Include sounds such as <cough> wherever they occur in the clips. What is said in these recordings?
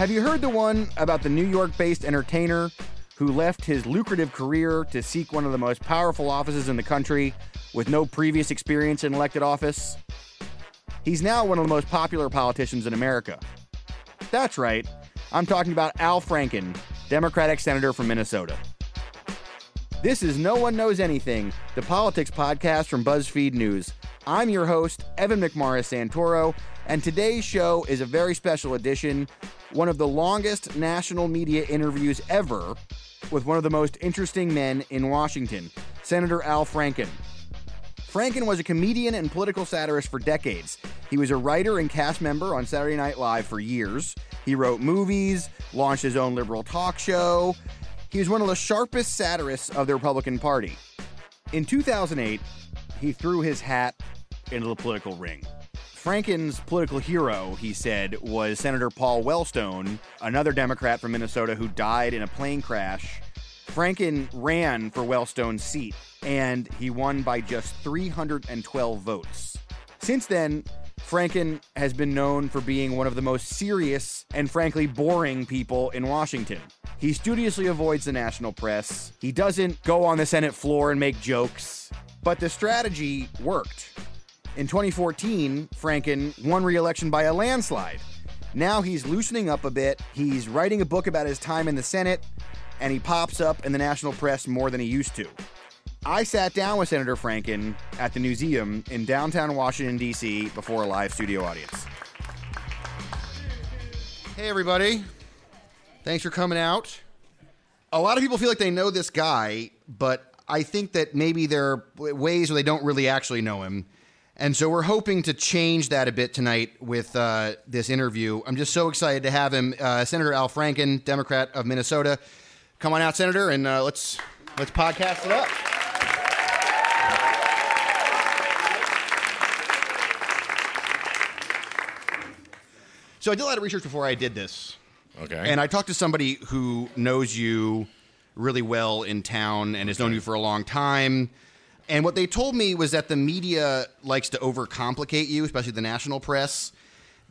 Have you heard the one about the New York based entertainer who left his lucrative career to seek one of the most powerful offices in the country with no previous experience in elected office? He's now one of the most popular politicians in America. That's right, I'm talking about Al Franken, Democratic Senator from Minnesota. This is No One Knows Anything, the politics podcast from BuzzFeed News. I'm your host, Evan McMorris Santoro, and today's show is a very special edition, one of the longest national media interviews ever with one of the most interesting men in Washington, Senator Al Franken. Franken was a comedian and political satirist for decades. He was a writer and cast member on Saturday Night Live for years. He wrote movies, launched his own liberal talk show. He was one of the sharpest satirists of the Republican Party. In 2008, he threw his hat into the political ring. Franken's political hero, he said, was Senator Paul Wellstone, another Democrat from Minnesota who died in a plane crash. Franken ran for Wellstone's seat, and he won by just 312 votes. Since then, Franken has been known for being one of the most serious and frankly boring people in Washington. He studiously avoids the national press. He doesn't go on the Senate floor and make jokes. But the strategy worked. In 2014, Franken won re election by a landslide. Now he's loosening up a bit. He's writing a book about his time in the Senate, and he pops up in the national press more than he used to. I sat down with Senator Franken at the Newseum in downtown Washington, D.C., before a live studio audience. Hey, everybody. Thanks for coming out. A lot of people feel like they know this guy, but I think that maybe there are ways where they don't really actually know him. And so we're hoping to change that a bit tonight with uh, this interview. I'm just so excited to have him, uh, Senator Al Franken, Democrat of Minnesota. Come on out, Senator, and uh, let's let's podcast it up. So I did a lot of research before I did this. Okay. And I talked to somebody who knows you really well in town and has known you for a long time. And what they told me was that the media likes to overcomplicate you, especially the national press.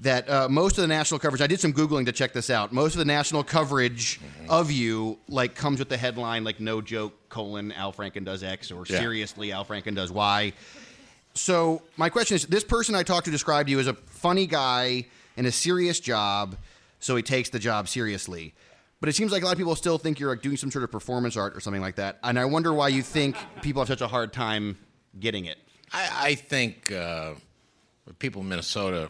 That uh, most of the national coverage, I did some googling to check this out. Most of the national coverage of you like comes with the headline like "No joke: colon Al Franken does X" or Yeah. "Seriously Al Franken does Y." So my question is: This person I talked to described you as a funny guy in a serious job, so he takes the job seriously. But it seems like a lot of people still think you're like doing some sort of performance art or something like that. And I wonder why you think people have such a hard time getting it. I, I think uh, people in Minnesota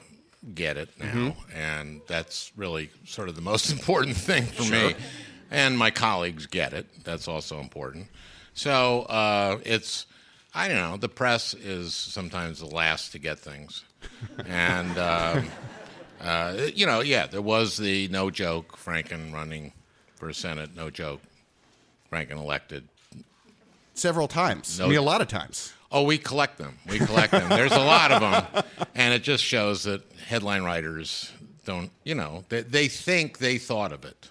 get it now, Mm-hmm. and that's really sort of the most <laughs> important thing for me. And my colleagues get it. That's also important. So uh, it's, I don't know, the press is sometimes the last to get things. and, um, <laughs> uh, you know, yeah, there was the no joke, Franken running for Senate, no joke, Franken elected, Several times. No. I mean, a lot of times. Oh, we collect them. We collect them. There's a lot of them, and it just shows that headline writers don't. You know, they, they think they thought of it.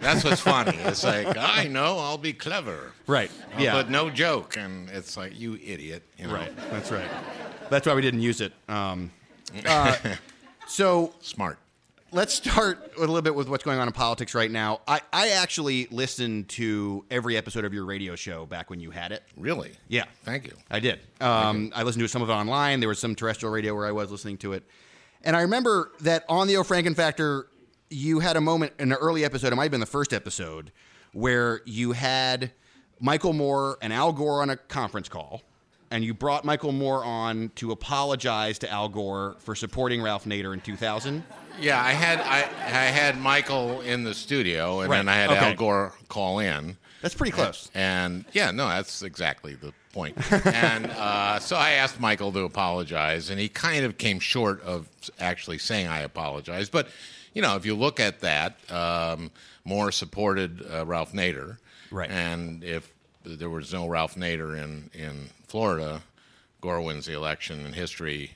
That's what's funny. It's like I know I'll be clever, Right. Uh, Yeah. but no joke, and it's like you idiot. You know? Right. That's right. That's why we didn't use it. Um, uh, <laughs> so Smart. Let's start a little bit with what's going on in politics right now. I, I actually listened to every episode of your radio show back when you had it. Really? Yeah. Thank you. I did. Um, I listened to some of it online. There was some terrestrial radio where I was listening to it. And I remember that on the O'Franken Factor, you had a moment in an early episode, it might have been the first episode, where you had Michael Moore and Al Gore on a conference call. And you brought Michael Moore on to apologize to Al Gore for supporting Ralph Nader in 2000. Yeah, I had I, I had Michael in the studio, and Right. then I had Okay. Al Gore call in. That's pretty close. And yeah, no, that's exactly the point. <laughs> and uh, so I asked Michael to apologize, and he kind of came short of actually saying I apologize. But you know, if you look at that, um, Moore supported uh, Ralph Nader, Right. And if there was no Ralph Nader in in Florida, Gore wins the election, in history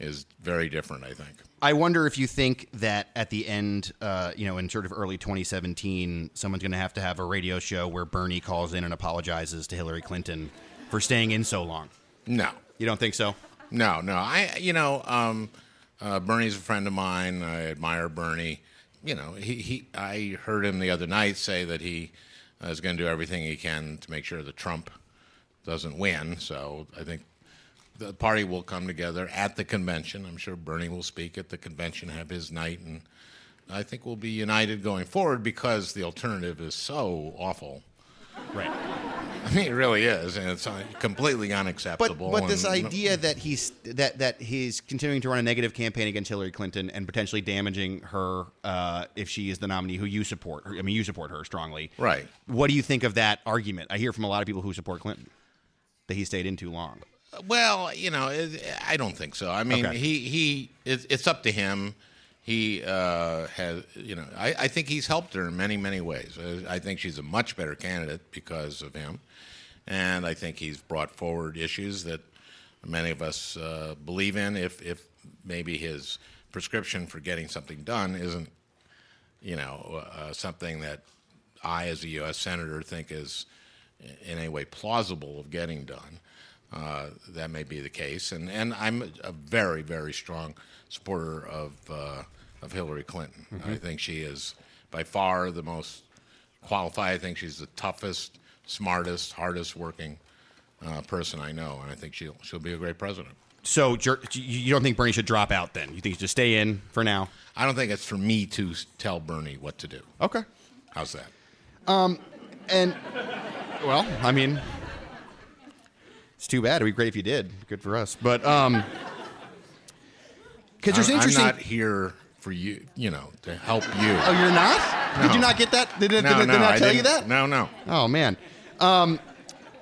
is very different. I think. I wonder if you think that at the end, uh, you know, in sort of early 2017, someone's going to have to have a radio show where Bernie calls in and apologizes to Hillary Clinton for staying in so long. No, You don't think so? No, no. I, you know, um, uh, Bernie's a friend of mine. I admire Bernie, you know, he, he I heard him the other night say that he uh, is going to do everything he can to make sure that Trump doesn't win. So I think the party will come together at the convention. I'm sure Bernie will speak at the convention, have his night, and I think we'll be united going forward because the alternative is so awful. Right. <laughs> I mean, it really is, and it's uh, completely unacceptable. but this and- idea that he's that that he's continuing to run a negative campaign against Hillary Clinton and potentially damaging her uh, if she is the nominee who you support. I mean, you support her strongly, Right. What do you think of that argument? I hear from a lot of people who support Clinton that he stayed in too long. Well, you know, it, I don't think so. I mean, Okay. he he it, it's up to him. He uh, has, you know, I, I think he's helped her in many many ways. I think she's a much better candidate because of him, and I think he's brought forward issues that many of us uh, believe in. If if maybe his prescription for getting something done isn't, you know, uh, something that I, as a U.S. senator, think is in any way plausible of getting done. Uh, that may be the case, and and I'm a very very strong supporter of uh, of Hillary Clinton. I think she is by far the most qualified. I think she's the toughest, smartest, hardest working uh, person I know, and I think she'll she'll be a great president. So you you don't think Bernie should drop out? Then you think he should stay in for now? I don't think it's for me to tell Bernie what to do. Okay. How's that? And well, I mean, it's too bad. It'd be great if you did. Good for us. But um, because there's I'm, I'm not here for you, you know, to help you. oh, you're not? Did you not get that? Did, did, no, did, no, did not I tell you that? No, no. Oh man. Um,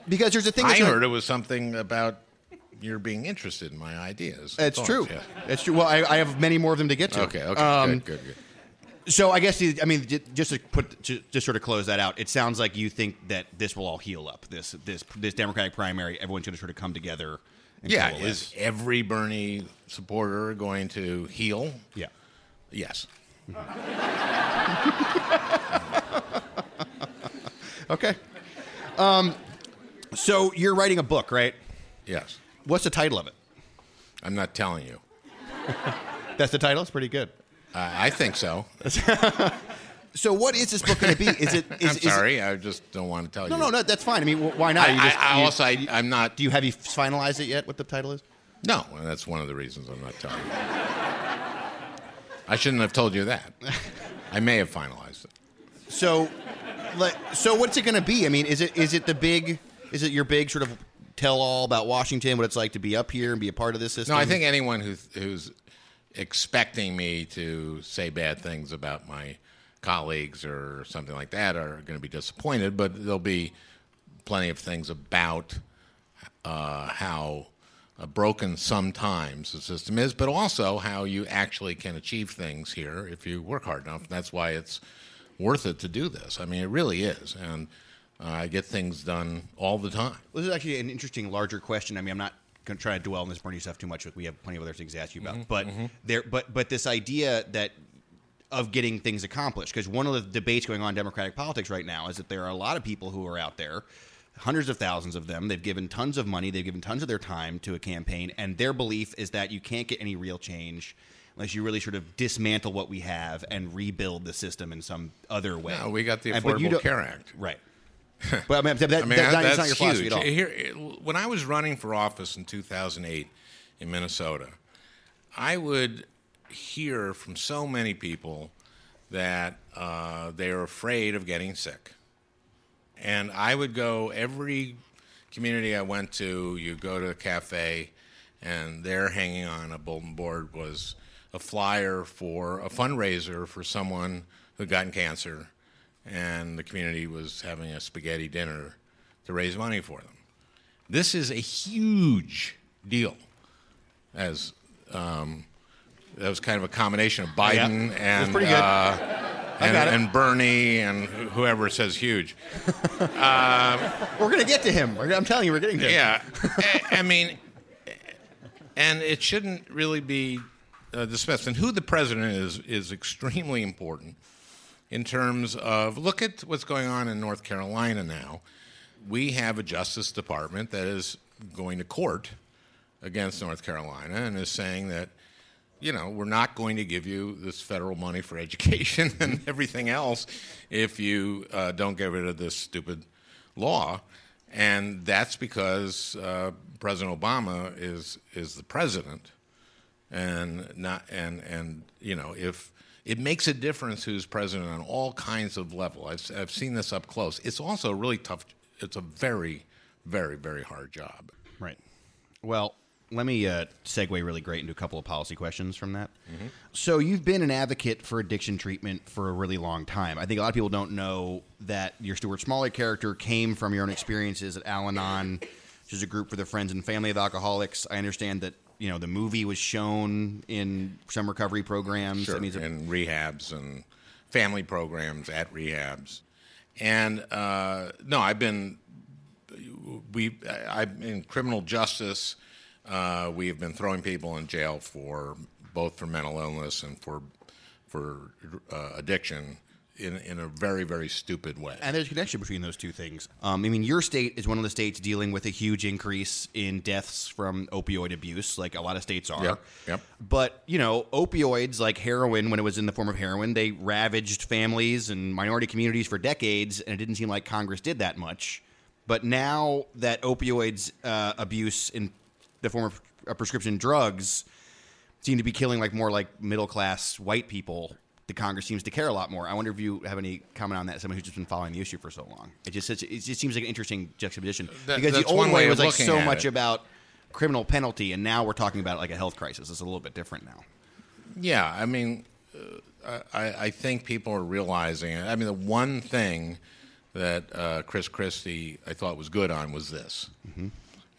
because there's a thing. I heard it was something about you're being interested in my ideas. It's thoughts, true. yeah. It's true. Well, I, I have many more of them to get to. Okay. Okay. Um, good. Good. Good. So I guess I mean just to put ju- just sort of close that out. It sounds like you think that this will all heal up. This this this Democratic primary. Everyone's going to sort of come together. And Yeah. Is every Bernie supporter going to heal? yeah. Yes. <laughs> Okay. Um, so you're writing a book, right? Yes. What's the title of it? I'm not telling you. <laughs> That's the title. It's pretty good. Uh, I think so. <laughs> So what is this book going to be? Is it? Is, <laughs> I'm is it- sorry. I just don't want to tell no, you. no, no. No, that's fine. I mean, why not? I, You just- I, I you- also, I, I'm not. do you have you finalized it yet? What the title is? No, and that's one of the reasons I'm not telling you. I shouldn't have told you that. <laughs> I may have finalized it. So, so what's it going to be? I mean, is it is it the big? Is it your big sort of tell all about Washington? What it's like to be up here and be a part of this system? No, I think anyone who, who's expecting me to say bad things about my colleagues or something like that are going to be disappointed. But there'll be plenty of things about uh, how uh, broken sometimes the system is, but also how you actually can achieve things here if you work hard enough. That's why it's worth it to do this. I mean, it really is, and uh, I get things done all the time. Well, this is actually an interesting, larger question. I mean, I'm not going to try to dwell on this Bernie stuff too much. We have plenty of other things to ask you about. Mm-hmm, but there, but but this idea that of getting things accomplished, because one of the debates going on in Democratic politics right now is that there are a lot of people who are out there. Hundreds of thousands of them. They've given tons of money. They've given tons of their time to a campaign, and their belief is that you can't get any real change unless you really sort of dismantle what we have and rebuild the system in some other way. No, we got the And- Affordable don't- Care Act. right? But I mean, that, <laughs> I mean, that- that- that's that's not your philosophy huge. at all. Here, when I was running for office in 2008 in Minnesota, I would hear from so many people that uh, they are afraid of getting sick. And I would go every community I went to, you go to a cafe, and there hanging on a bulletin board was a flyer for a fundraiser for someone who'd gotten cancer, and the community was having a spaghetti dinner to raise money for them. This is a huge deal, as um, that was kind of a combination of Biden and uh, and, and Bernie and whoever says huge. <laughs> We're gonna get to him. I'm telling you, we're getting to him. Yeah, <laughs> I, I mean, and it shouldn't really be uh, dismissed. And who the president is is extremely important in terms of look at what's going on in North Carolina now. We have a Justice Department that is going to court against North Carolina and is saying that you know, we're not going to give you this federal money for <laughs> education and everything else if you uh, don't get rid of this stupid law. And that's because uh, President Obama is is the president, and not and and you know if it makes a difference who's president on all kinds of level. I've I've seen this up close. It's also a really tough. It's a very very very hard job. Right. Well, let me uh, segue really great into a couple of policy questions from that. So, you've been an advocate for addiction treatment for a really long time. I think a lot of people don't know that your Stuart Smalley character came from your own experiences at Al Anon, which is a group for the friends and family of alcoholics. I understand that you know the movie was shown in some recovery programs. Sure, I mean, and rehabs and family programs at rehabs. And uh, no, I've been we I'm in criminal justice. Uh, we have been throwing people in jail for both for mental illness and for for uh, addiction in in a very very stupid way. And there's a connection between those two things. Um, I mean, your state is one of the states dealing with a huge increase in deaths from opioid abuse, like a lot of states are. Yep, yep. But, you know, opioids like heroin, when it was in the form of heroin, they ravaged families and minority communities for decades, and it didn't seem like Congress did that much. But now that opioids uh, abuse in the form of uh, prescription drugs seem to be killing like more like middle class white people. The Congress seems to care a lot more. I wonder if you have any comment on that. Someone who's just been following the issue for so long. It just it just seems like an interesting juxtaposition That- because the old way way was like so much it. about criminal penalty, and now we're talking about like a health crisis. It's a little bit different now. Yeah, I mean, uh, I, I think people are realizing. I mean, the one thing that uh, Chris Christie I thought was good on was this,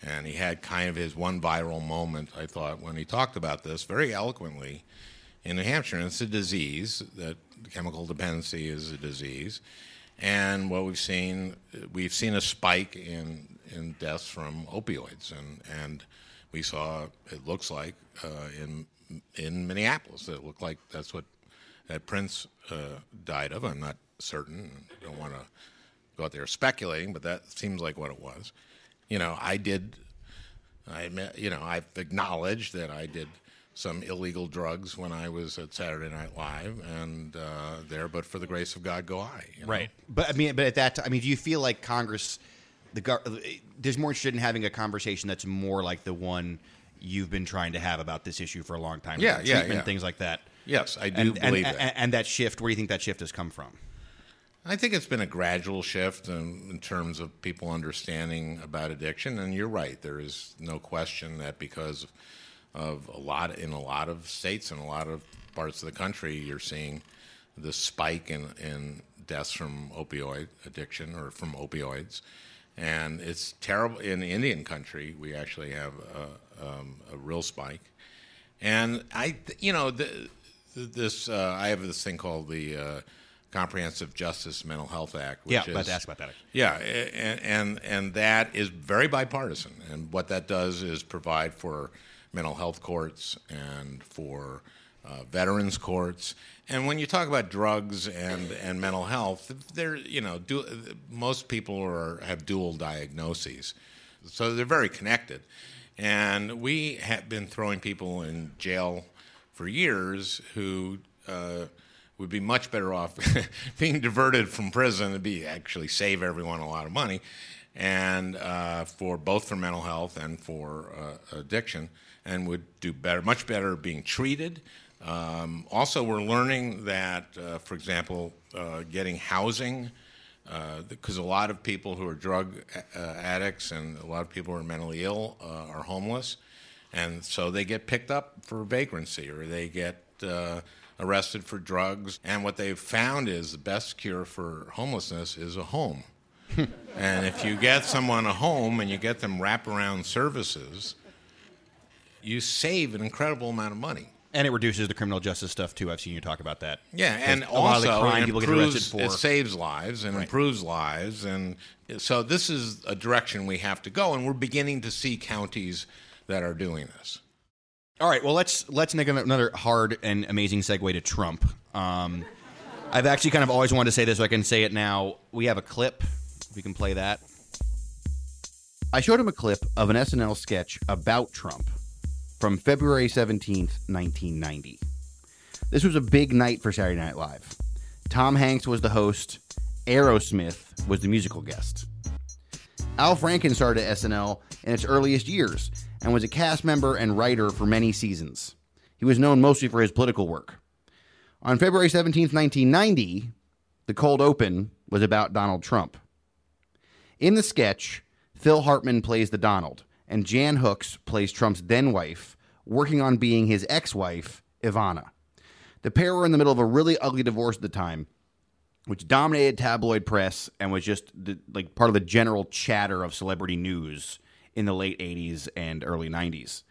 and he had kind of his one viral moment. I thought when he talked about this very eloquently in New Hampshire. And it's a disease that chemical dependency is a disease, and what we've seen we've seen a spike in in deaths from opioids, and and we saw it looks like uh, in in Minneapolis. It looked like that's what that Prince uh, died of. I'm not certain. Don't want to go out there speculating, but that seems like what it was. You know, I did. I admit, you know, I've acknowledged that I did some illegal drugs when I was at Saturday Night Live, and uh, there, but for the grace of God, go I. you know? But I mean, but at that time, I mean, do you feel like Congress, the gar- there's more interested in having a conversation that's more like the one you've been trying to have about this issue for a long time? Yeah, about yeah, treatment, yeah. things like that. Yes, I do And, and, believe and, that. and that shift, where do you think that shift has come from? I think it's been a gradual shift in, in terms of people understanding about addiction, and you're right. There is no question that because of a lot in a lot of states and a lot of parts of the country, you're seeing the spike in, in deaths from opioid addiction or from opioids, and it's terrible. In Indian country, we actually have a, um, a real spike, and I, you know, the, this uh, I have this thing called the uh, Comprehensive Justice Mental Health Act. Which Yeah, is, about to ask about that. Yeah, and, and and that is very bipartisan, and what that does is provide for mental health courts and for uh, veterans courts. And when you talk about drugs and, and mental health, they're you know du- most people are have dual diagnoses, so they're very connected. And we have been throwing people in jail for years who uh, would be much better off <laughs> being diverted from prison and be actually save everyone a lot of money, and uh, for both for mental health and for uh, addiction, and would do better, much better being treated. Um, also, we're learning that, uh, for example, uh, getting housing because a lot of people who are drug uh, addicts and a lot of people who are mentally ill uh, are homeless, and so they get picked up for vagrancy or they get uh, arrested for drugs. And what they've found is the best cure for homelessness is a home. <laughs> and if you get someone a home and you get them wraparound services, you save an incredible amount of money. And it reduces the criminal justice stuff too. I've seen you talk about that. Yeah, and a lot of the also crime it people get improves, arrested for. it saves lives and Right. improves lives, and so this is a direction we have to go, and we're beginning to see counties that are doing this. All right, well let's let's make another hard and amazing segue to Trump. Um, I've actually kind of always wanted to say this, so I can say it now. We have a clip. We can play that. I showed him a clip of an SNL sketch about Trump. From February 17th, 1990. This was a big night for Saturday Night Live. Tom Hanks was the host, Aerosmith was the musical guest. Al Franken started SNL in its earliest years and was a cast member and writer for many seasons. He was known mostly for his political work. On February 17th, 1990, the cold open was about Donald Trump. In the sketch, Phil Hartman plays the Donald, and Jan Hooks plays Trump's then wife, working on being his ex wife, Ivana. The pair were in the middle of a really ugly divorce at the time, which dominated tabloid press and was just the, like part of the general chatter of celebrity news in the late 80s and early 90s.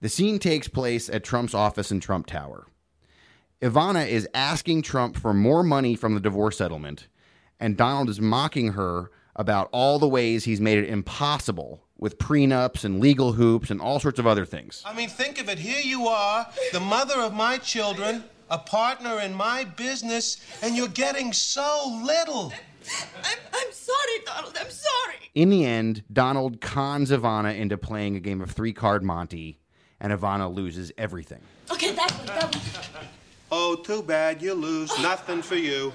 The scene takes place at Trump's office in Trump Tower. Ivana is asking Trump for more money from the divorce settlement, and Donald is mocking her about all the ways he's made it impossible with prenups and legal hoops and all sorts of other things. I mean, think of it. Here you are, the mother of my children, a partner in my business, and you're getting so little. I'm, I'm sorry, Donald. I'm sorry. In the end, Donald cons Ivana into playing a game of three card Monty, and Ivana loses everything. Okay, that one, that one. Oh, too bad. You lose. Nothing for you.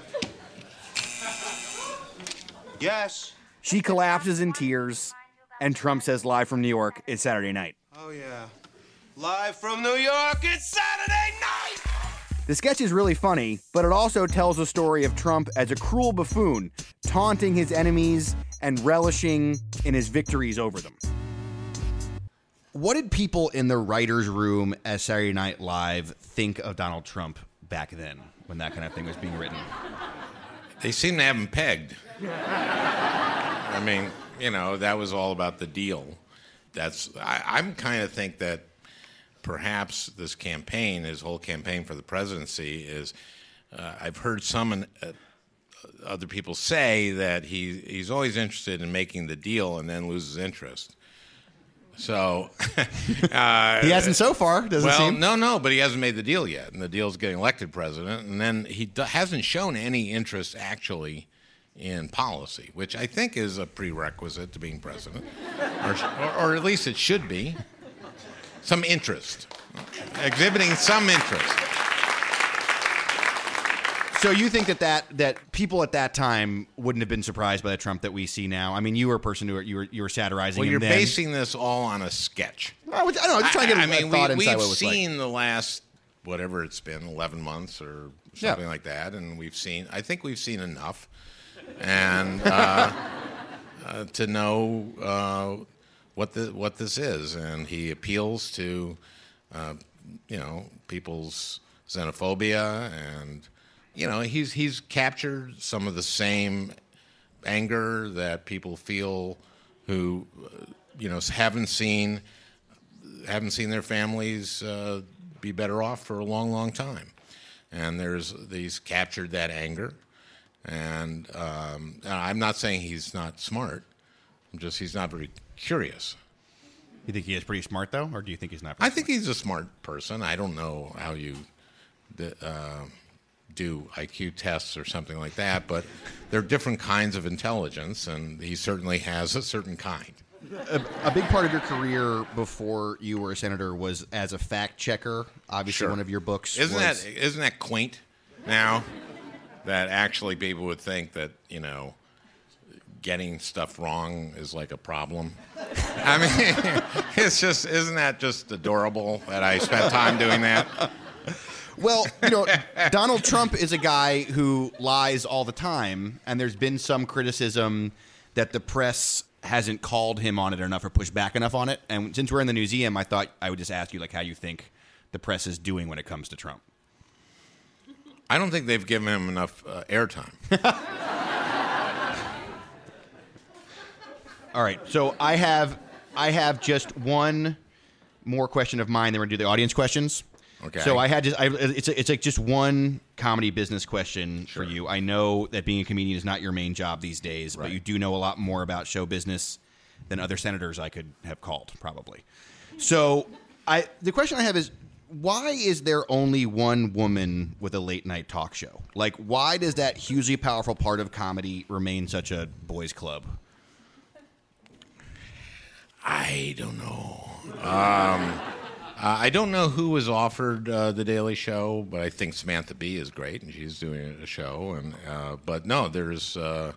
Yes. She collapses in tears, and Trump says live from New York, it's Saturday night. Oh, yeah. Live from New York, it's Saturday night! The sketch is really funny, but it also tells a story of Trump as a cruel buffoon, taunting his enemies and relishing in his victories over them. What did people in the writer's room at Saturday Night Live think of Donald Trump back then when that kind of thing was being written? They seem to have him pegged. I mean, you know, that was all about the deal. That's I, I'm kind of think that perhaps this campaign, his whole campaign for the presidency, is. Uh, I've heard some uh, other people say that he he's always interested in making the deal and then loses interest. So <laughs> uh, He hasn't so far, doesn't well, seem. no, no, but he hasn't made the deal yet, and the deal's getting elected president, and then he hasn't shown any interest actually in policy, which I think is a prerequisite to being president, or, or, or at least it should be. Some interest, exhibiting some interest. So you think that, that that people at that time wouldn't have been surprised by the Trump that we see now? I mean, you were a person who were, you were you were satirizing Well, you're then. basing this all on a sketch. I, I don't know. I'm just trying to get I a mean, thought we, inside we've was like. seen the last whatever it's been, 11 months or Yeah. something like that, and we've seen. I think we've seen enough, and uh, uh, to know uh, what the what this is, and he appeals to, uh, you know, people's xenophobia, and you know, he's he's captured some of the same anger that people feel who, uh, you know, haven't seen haven't seen their families uh, be better off for a long, long time. And there's he's captured that anger, and um, and I'm not saying he's not smart. I'm just he's not very curious. You think he is pretty smart though, or do you think he's not? I think he's a smart person. I don't know how you uh, do IQ tests or something like that, but there are different kinds of intelligence, and he certainly has a certain kind. a big part of your career before you were a senator was as a fact checker. Obviously, Sure. one of your books Isn't was, that isn't that quaint now? That actually people would think that you know getting stuff wrong is like a problem. <laughs> I mean, <laughs> it's just isn't that just adorable that I spent time doing that? Well, you know, Donald Trump is a guy who lies all the time, and there's been some criticism that the press hasn't called him on it enough or pushed back enough on it. And since we're in the Newseum, I thought I would just ask you like how you think the press is doing when it comes to Trump. I don't think they've given him enough uh, airtime. <laughs> All right, so I have I have just one more question of mine. Then we're gonna do the audience questions. Okay. So I had just I, it's a, it's like just one comedy business question for you. I know that being a comedian is not your main job these days, but Right. you do know a lot more about show business than other senators I could have called probably. So I the question I have is why is there only one woman with a late night talk show? Like why does that hugely powerful part of comedy remain such a boys club? I don't know. Um, I don't know who was offered uh, the Daily Show, but I think Samantha Bee is great, and she's doing a show. And uh, but no, there's uh,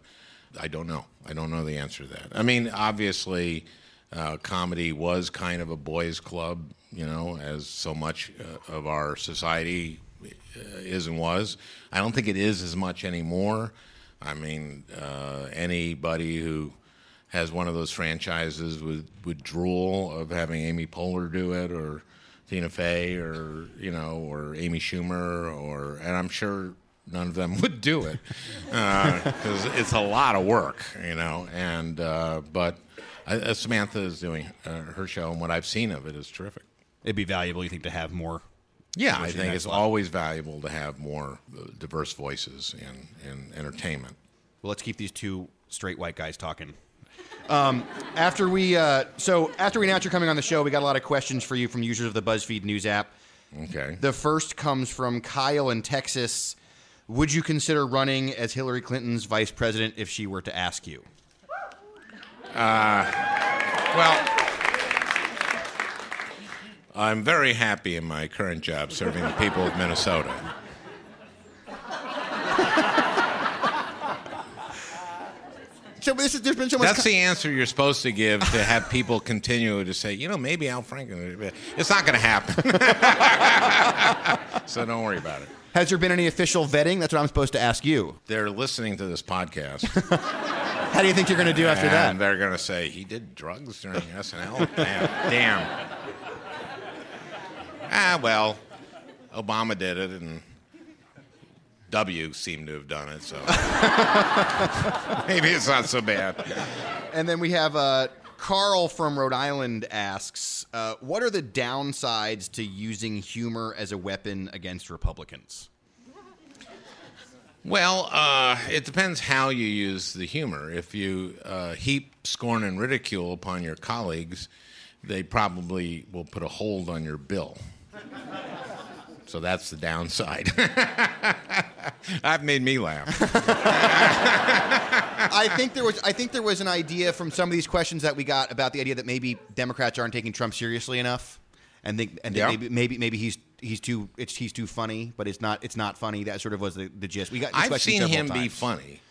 I don't know. I don't know the answer to that. I mean, obviously, uh, comedy was kind of a boys' club, you know, as so much uh, of our society uh, is and was. I don't think it is as much anymore. I mean, uh, anybody who has one of those franchises would, would drool of having Amy Poehler do it or Tina Fey or you know or Amy Schumer or and I'm sure none of them <laughs> would do it because it's a lot of work, you know. And uh, but uh, Samantha is doing uh, her show, and what I've seen of it is terrific. It'd be valuable, you think, to have more. Yeah, I think it's excellent. always valuable to have more uh, diverse voices in, in entertainment. Well, let's keep these two straight white guys talking. Um, after we, uh, so after we announced you're coming on the show, we got a lot of questions for you from users of the BuzzFeed News app. Okay. The first comes from Kyle in Texas. Would you consider running as Hillary Clinton's vice president if she were to ask you? Uh, well, I'm very happy in my current job serving the people of Minnesota. So this is, there's been so much. That's the answer you're supposed to give to have people continue to say, you know, maybe Al Franken. It's not going to happen. <laughs> so don't worry about it. Has there been any official vetting? That's what I'm supposed to ask you. They're listening to this podcast, <laughs> How do you think you're going to do after that? and they're going to say he did drugs during SNL. Damn, damn. Ah, well, Obama did it, and W seemed to have done it, so <laughs> maybe it's not so bad. And then we have uh, Carl from Rhode Island asks, uh, "What are the downsides to using humor as a weapon against Republicans?" Well, uh, it depends how you use the humor. If you uh, heap scorn and ridicule upon your colleagues, they probably will put a hold on your bill. So that's the downside. <laughs> that made me laugh. I think there was I think there was an idea from some of these questions that we got about the idea that maybe Democrats aren't taking Trump seriously enough, and think and Yeah. maybe maybe maybe he's he's too it's he's too funny, but it's not it's not funny. That sort of was the, the gist. We got. I've seen him be funny.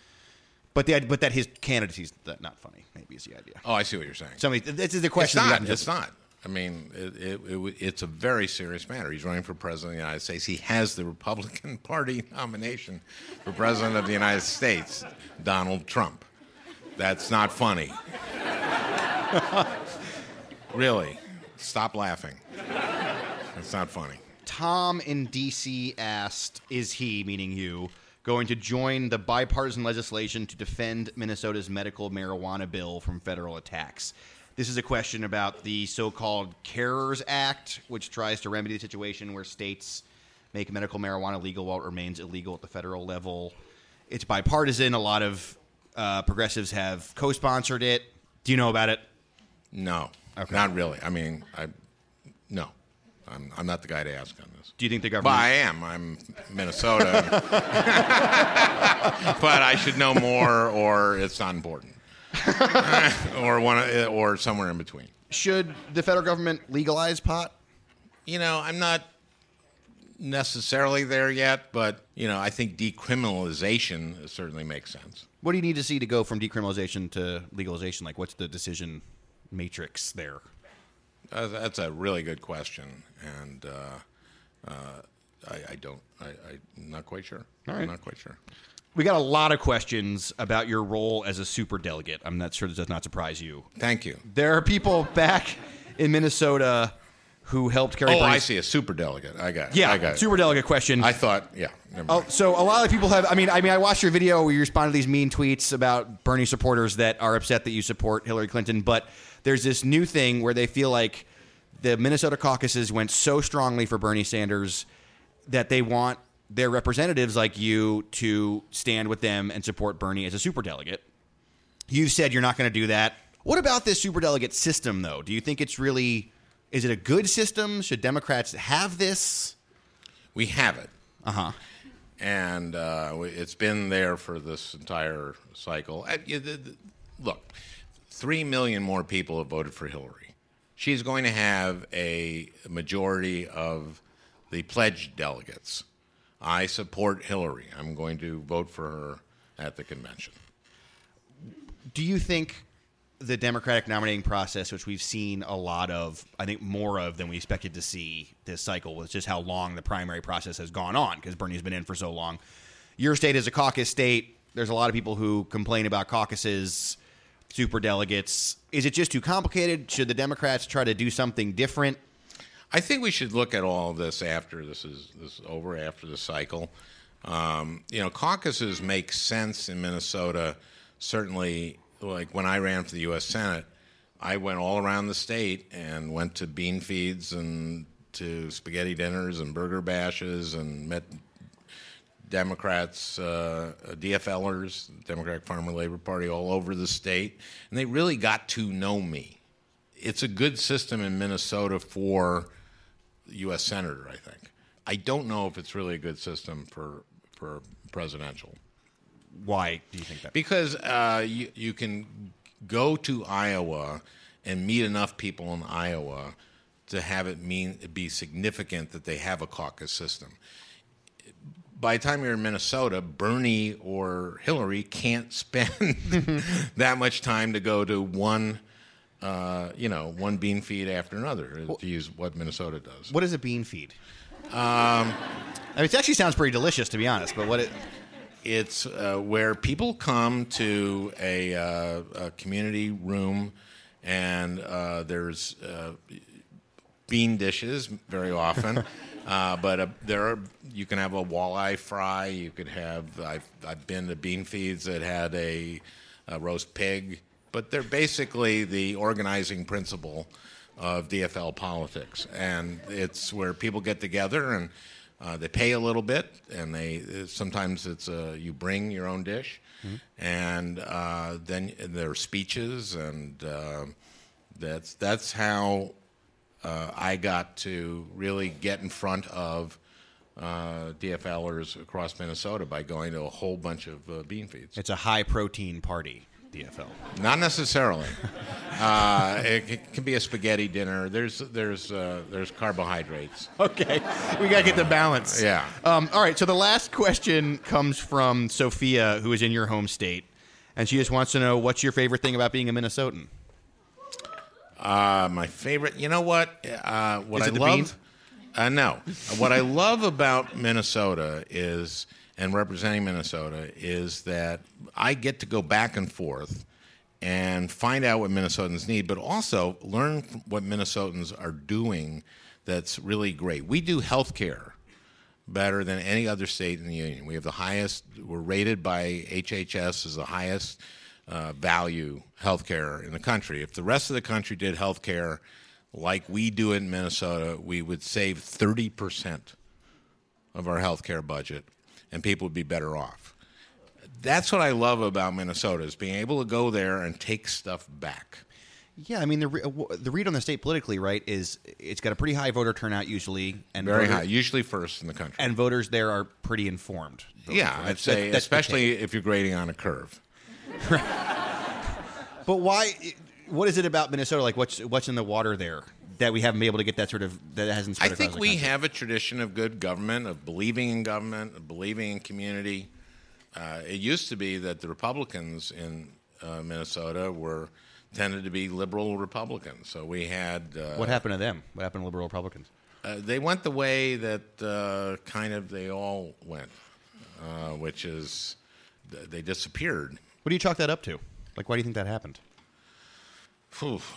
but the but that his candidacy's not funny. Maybe is the idea. Oh, I see what you're saying. Somebody this is the it's question. got not. It's not. I mean, it, it, it, it's a very serious matter. He's running for president of the United States. He has the Republican <laughs> Party nomination for president of the United States, Donald Trump. That's not funny. <laughs> really. Stop laughing. It's not funny. Tom in DC asked, "Is he, meaning you, going to join the bipartisan legislation to defend Minnesota's medical marijuana bill from federal attacks?" This is a question about the so-called CARES Act, which tries to remedy the situation where states make medical marijuana legal while it remains illegal at the federal level. It's bipartisan. A lot of uh, progressives have co-sponsored it. Do you know about it? No. Okay. Not really. I mean, I no. I'm, I'm not the guy to ask on this. Do you think the But government? I am. I'm Minnesota. <laughs> but I should know more, or it's not important, <laughs> or one, or somewhere in between. should the federal government legalize pot? You know, I'm not necessarily there yet, but you know, I think decriminalization certainly makes sense. What do you need to see to go from decriminalization to legalization? Like, what's the decision matrix there? Uh, that's a really good question, and uh, uh, I, I don't. I, I'm not quite sure. right. I'm not quite sure. We got a lot of questions about your role as a super delegate. I'm not sure this does not surprise you. Thank you. There are people back in Minnesota who helped carry. Oh, I see a super delegate. I got. It. Yeah, I got super delegate question. I thought, yeah. Oh, so a lot of people have. I mean, I mean, I watched your video where you responded to these mean tweets about Bernie supporters that are upset that you support Hillary Clinton. But there's this new thing where they feel like the Minnesota caucuses went so strongly for Bernie Sanders that they want their representatives like you to stand with them and support Bernie as a super delegate. You've said you're not going to do that. What about this super delegate system, though? Do you think it's really? Is it a good system? Should Democrats have this? we have it. Uh huh. and uh, it's been there for this entire cycle. You- the- the- Look, three million more people have voted for Hillary. she's going to have a majority of the pledged delegates. I support Hillary. I'm going to vote for her at the convention. Do you think the Democratic nominating process, which we've seen a lot of, I think more of than we expected to see this cycle, was just how long the primary process has gone on because Bernie's been in for so long. Your state is a caucus state. There's a lot of people who complain about caucuses, super delegates. Is it just too complicated? Should the Democrats try to do something different? I think we should look at all of this after this is this is over, after the cycle. Um, you know, caucuses make sense in Minnesota. Certainly, like when I ran for the U.S. Senate, I went all around the state and went to bean feeds and to spaghetti dinners and burger bashes and met Democrats, uh, DFLers, Democratic Farmer Labor Party, all over the state, and they really got to know me. It's a good system in Minnesota for U.S. senator, I think. I don't know if it's really a good system for for presidential Why do you think that? because uh, you you can go to Iowa and meet enough people in Iowa to have it mean be significant that they have a caucus system. By the time you're in Minnesota, Bernie or Hillary can't spend <laughs> <laughs> that much time to go to one, uh, you know, one bean feed after another. to use what Minnesota does. What is a bean feed? Um, I mean, it actually sounds pretty delicious, to be honest. But what it? It's uh, where people come to a, uh, a community room, and uh, there's uh, bean dishes very often. <laughs> uh, but uh, there are you can have a walleye fry. You could have I've I've been to bean feeds that had a, a roast pig. But they're basically the organizing principle of DFL politics, and it's where people get together and uh, they pay a little bit, and they sometimes it's uh, you bring your own dish, and uh, then there are speeches, and uh, that's that's how uh, I got to really get in front of uh, DFLers across Minnesota by going to a whole bunch of uh, bean feeds. It's a high protein party. DFL. Not necessarily. <laughs> uh, it, it can be a spaghetti dinner. There's there's uh, there's carbohydrates. Okay, we gotta get the balance. Yeah. Um, all right. So the last question comes from Sophia, who is in your home state, and she just wants to know what's your favorite thing about being a Minnesotan. Uh, my favorite. You know what? Uh, what Is I it the love. beans? Uh, no. <laughs> what I love about Minnesota is, and representing Minnesota, is that I get to go back and forth and find out what Minnesotans need, but also learn what Minnesotans are doing that's really great. We do health care better than any other state in the union. We have the highest, we're rated by HHS as the highest uh, value healthcare in the country. If the rest of the country did healthcare like we do in Minnesota, we would save 30% of our healthcare budget and people would be better off. That's what I love about Minnesota is being able to go there and take stuff back. Yeah, I mean the re- uh, the read on the state politically, right, is it's got a pretty high voter turnout usually, and Very high, usually first in the country. and voters there are pretty informed. yeah, I'd say, that's especially if you're grading on a curve. <laughs> But why? What is it about Minnesota? Like, what's what's in the water there that we haven't been able to get that sort of that hasn't? I think we country? have a tradition of good government, of believing in government, of believing in community. Uh, it used to be that the Republicans in uh, Minnesota were tended to be liberal Republicans. So we had uh, What happened to them? What happened to liberal Republicans? uh, they went the way that uh, kind of they all went, uh, which is they disappeared. What do you chalk that up to? Like, why do you think that happened?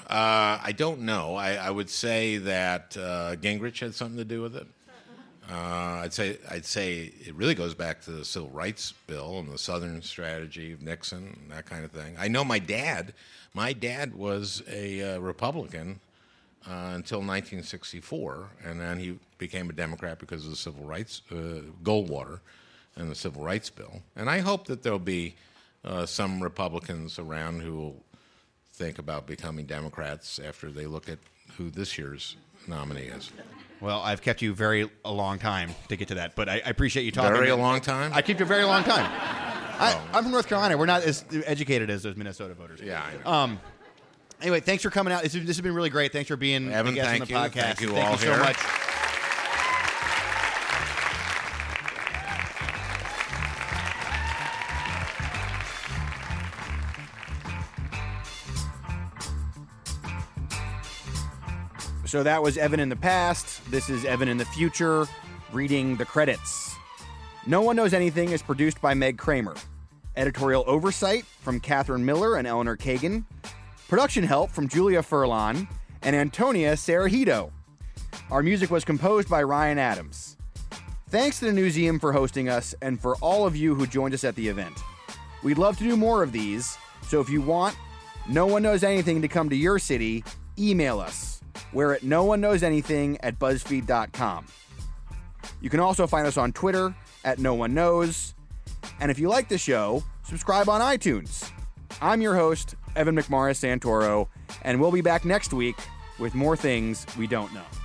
Uh, I don't know. I, I would say that uh, Gingrich had something to do with it. Uh, I'd say I'd say it really goes back to the civil rights bill and the Southern strategy of Nixon and that kind of thing. I know my dad. My dad was a uh, Republican uh, until 1964, and then he became a Democrat because of the civil rights uh, Goldwater and the civil rights bill. And I hope that there'll be uh, some Republicans around who will think about becoming Democrats after they look at who this year's nominee is. Well, I've kept you very a long time to get to that, but I, I appreciate you talking. Very a long time? I keep you a very long time. <laughs> I, I'm from North Carolina. We're not as educated as those Minnesota voters. yeah, I know. Anyway, thanks for coming out. This, this has been really great. Thanks for being Evan, a guest thank on the you. podcast. Thank you all so here. much. So that was Evan in the past. This is Evan in the future, reading the credits. No One Knows Anything is produced by Meg Kramer. Editorial oversight from Catherine Miller and Eleanor Kagan. Production help from Julia Furlan and Antonia Cereijido. Our music was composed by Ryan Adams. Thanks to the Newseum for hosting us and for all of you who joined us at the event. We'd love to do more of these, so if you want No One Knows Anything to come to your city, email us. We're at no one knows anything at buzzfeed.com. You can also find us on Twitter at no one knows. And if you like the show, subscribe on iTunes. I'm your host, Evan McMorris Santoro, and we'll be back next week with more things we don't know.